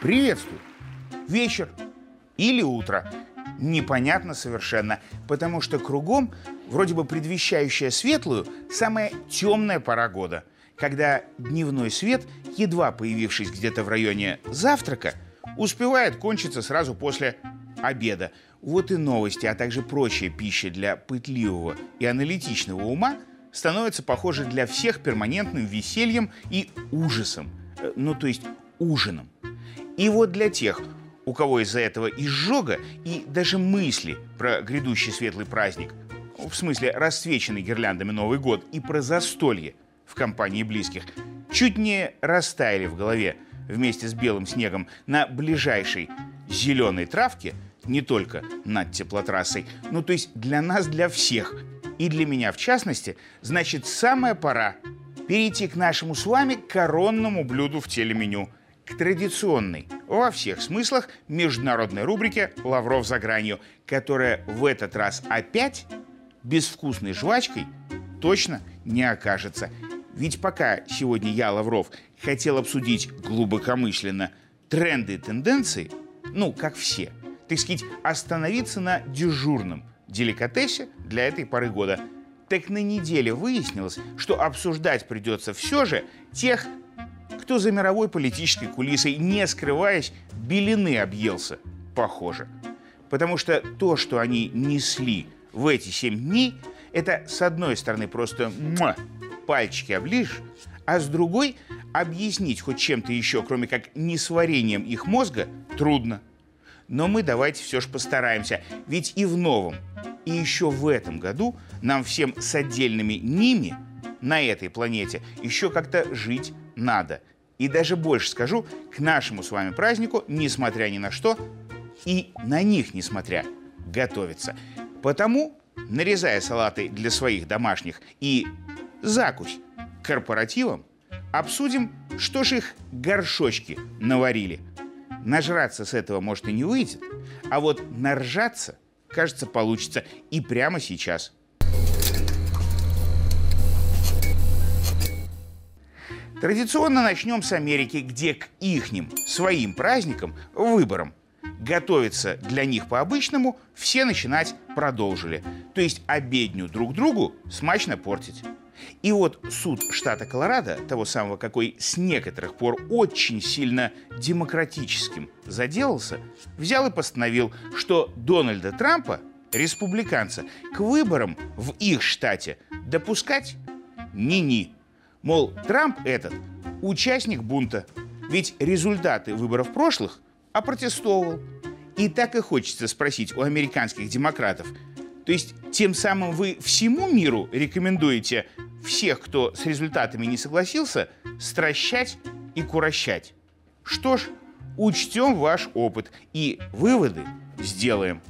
Приветствую. Вечер или утро. Непонятно совершенно, потому что кругом, вроде бы предвещающая светлую, самая темная пора года, когда дневной свет, едва появившись где-то в районе завтрака, успевает кончиться сразу после обеда. Вот и новости, а также прочая пища для пытливого и аналитичного ума становятся похожи для всех перманентным весельем и ужасом. Э, Ну, то есть ужином. И вот для тех, у кого из-за этого изжога и даже мысли про грядущий светлый праздник, в смысле расцвеченный гирляндами Новый год и про застолье в компании близких, чуть не растаяли в голове вместе с белым снегом на ближайшей зеленой травке, не только над теплотрассой, ну то есть для нас, для всех, и для меня в частности, значит самая пора перейти к нашему с вами коронному блюду в телеменю – к традиционной, во всех смыслах, международной рубрике «Лавров за гранью», которая в этот раз опять безвкусной жвачкой точно не окажется. Ведь пока сегодня я, Лавров, хотел обсудить глубокомысленно тренды и тенденции, ну, как все, так сказать, остановиться на дежурном деликатесе для этой поры года. Так на неделе выяснилось, что обсуждать придется все же тех кто за мировой политической кулисой, не скрываясь, белины объелся, похоже. Потому что то, что они несли в эти семь дней, это, с одной стороны, просто муа, пальчики оближешь, а с другой объяснить хоть чем-то еще, кроме как несварением их мозга, трудно. Но мы давайте все же постараемся, ведь и в новом, и еще в этом году нам всем с отдельными ними на этой планете еще как-то жить надо – и даже больше скажу, к нашему с вами празднику, несмотря ни на что, и на них несмотря, готовится. Потому, нарезая салаты для своих домашних и закусь корпоративам, обсудим, что ж их горшочки наварили. Нажраться с этого, может, и не выйдет, а вот наржаться, кажется, получится и прямо сейчас – Традиционно начнем с Америки, где к ихним, своим праздникам, выборам, готовиться для них по-обычному, все начинать продолжили. То есть обедню друг другу смачно портить. И вот суд штата Колорадо, того самого, какой с некоторых пор очень сильно демократическим заделался, взял и постановил, что Дональда Трампа, республиканца, к выборам в их штате допускать ни-ни. Мол, Трамп этот участник бунта, ведь результаты выборов прошлых опротестовывал. И так и хочется спросить у американских демократов. То есть тем самым вы всему миру рекомендуете всех, кто с результатами не согласился, стращать и курощать. Что ж, учтем ваш опыт и выводы сделаем.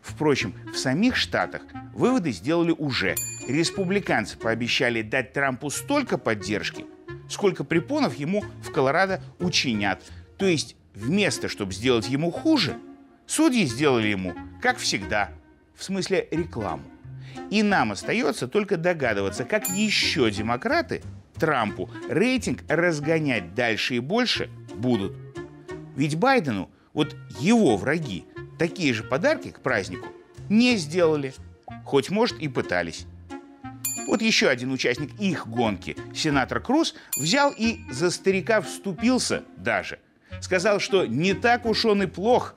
Впрочем, в самих Штатах выводы сделали уже. Республиканцы пообещали дать Трампу столько поддержки, сколько препонов ему в Колорадо учинят. То есть вместо, чтобы сделать ему хуже, судьи сделали ему, как всегда, в смысле рекламу. И нам остается только догадываться, как еще демократы Трампу рейтинг разгонять дальше и больше будут. Ведь Байдену, вот его враги, такие же подарки к празднику не сделали, хоть, может, и пытались. Вот еще один участник их гонки, сенатор Круз, взял и за старика вступился даже. Сказал, что не так уж он и плох.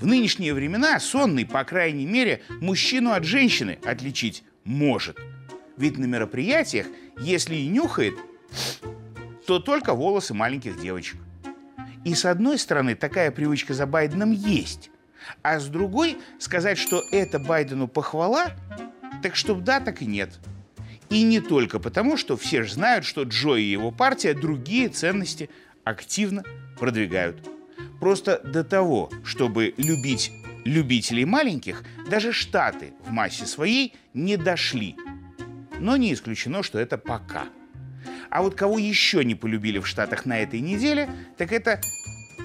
В нынешние времена сонный, по крайней мере, мужчину от женщины отличить может. Ведь на мероприятиях, если и нюхает, то только волосы маленьких девочек. И с одной стороны, такая привычка за Байденом есть. А с другой, сказать, что это Байдену похвала, так чтоб да, так и нет. И не только потому, что все же знают, что Джо и его партия другие ценности активно продвигают. Просто до того, чтобы любить любителей маленьких, даже Штаты в массе своей не дошли. Но не исключено, что это пока. А вот кого еще не полюбили в Штатах на этой неделе, так это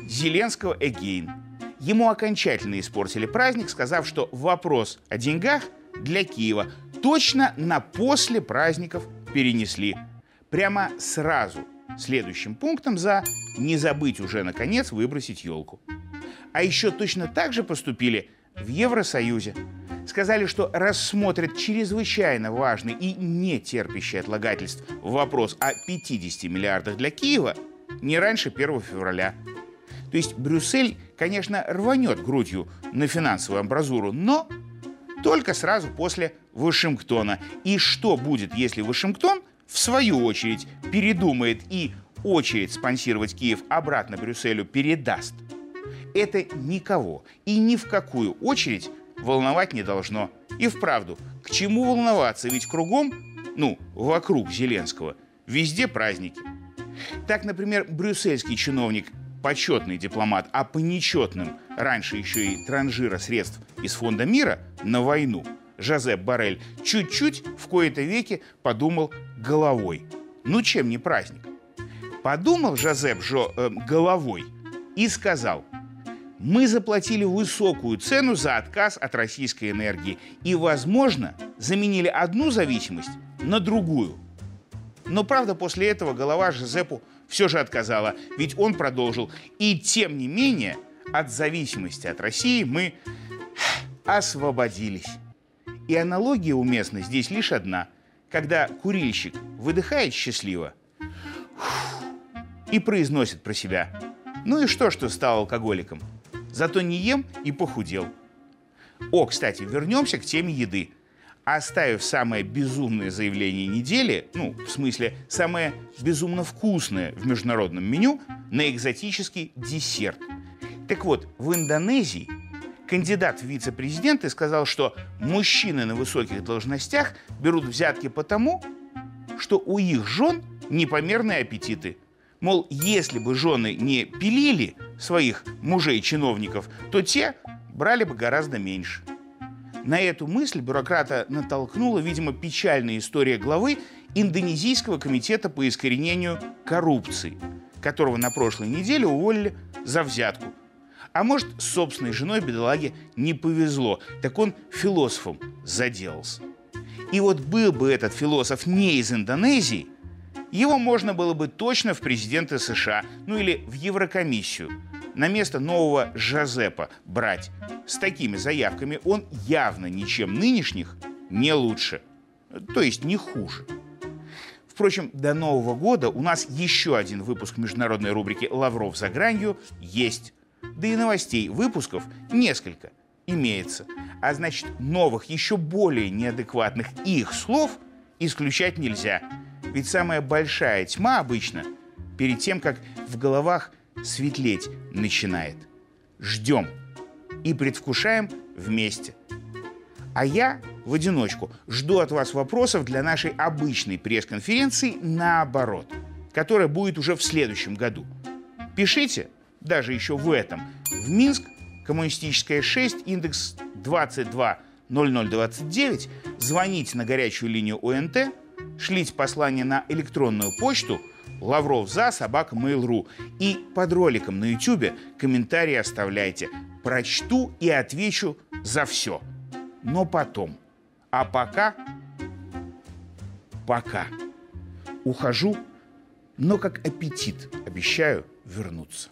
Зеленского Эгейн. Ему окончательно испортили праздник, сказав, что вопрос о деньгах для Киева точно на после праздников перенесли. прямо сразу следующим пунктом за «не забыть уже, наконец, выбросить елку». А еще точно так же поступили в Евросоюзе. Сказали, что рассмотрят чрезвычайно важный и не терпящий отлагательств вопрос о 50 миллиардах для Киева не раньше 1 февраля. То есть Брюссель, конечно, рванет грудью на финансовую амбразуру, но только сразу после Вашингтона. И что будет, если Вашингтон, в свою очередь, передумает и очередь спонсировать Киев обратно Брюсселю передаст? Это никого и ни в какую очередь волновать не должно. И вправду, к чему волноваться, ведь кругом, ну, вокруг Зеленского, везде праздники. Так, например, брюссельский чиновник, почетный дипломат, а по нечетным раньше еще и транжира средств из Фонда мира на войну, Жозеп Барель чуть-чуть в кои-то веки подумал головой. Ну чем не праздник? Подумал Жозеп Жо, э, головой и сказал, мы заплатили высокую цену за отказ от российской энергии и, возможно, заменили одну зависимость на другую. Но, правда, после этого голова Жозепу все же отказала, ведь он продолжил. И, тем не менее, от зависимости от России мы освободились. И аналогия уместна здесь лишь одна. Когда курильщик выдыхает счастливо и произносит про себя «Ну и что, что стал алкоголиком? Зато не ем и похудел». О, кстати, вернемся к теме еды. Оставив самое безумное заявление недели, ну, в смысле, самое безумно вкусное в международном меню, на экзотический десерт. Так вот, в Индонезии кандидат в вице-президенты сказал, что мужчины на высоких должностях берут взятки потому, что у их жен непомерные аппетиты. Мол, если бы жены не пилили своих мужей-чиновников, то те брали бы гораздо меньше. На эту мысль бюрократа натолкнула, видимо, печальная история главы Индонезийского комитета по искоренению коррупции, которого на прошлой неделе уволили за взятку – а может, собственной женой бедолаге не повезло, так он философом заделался. И вот был бы этот философ не из Индонезии, его можно было бы точно в президенты США, ну или в Еврокомиссию, на место нового Жозепа брать. С такими заявками он явно ничем нынешних не лучше, то есть не хуже. Впрочем, до Нового года у нас еще один выпуск международной рубрики «Лавров за гранью» есть. Да и новостей, выпусков несколько имеется. А значит, новых, еще более неадекватных их слов исключать нельзя. Ведь самая большая тьма обычно перед тем, как в головах светлеть начинает. Ждем и предвкушаем вместе. А я в одиночку жду от вас вопросов для нашей обычной пресс-конференции наоборот, которая будет уже в следующем году. Пишите, даже еще в этом. В Минск, коммунистическая 6, индекс 220029, звоните на горячую линию ОНТ, шлите послание на электронную почту Лавров за собака Mail.ru и под роликом на YouTube комментарии оставляйте. Прочту и отвечу за все. Но потом. А пока... Пока. Ухожу, но как аппетит обещаю вернуться.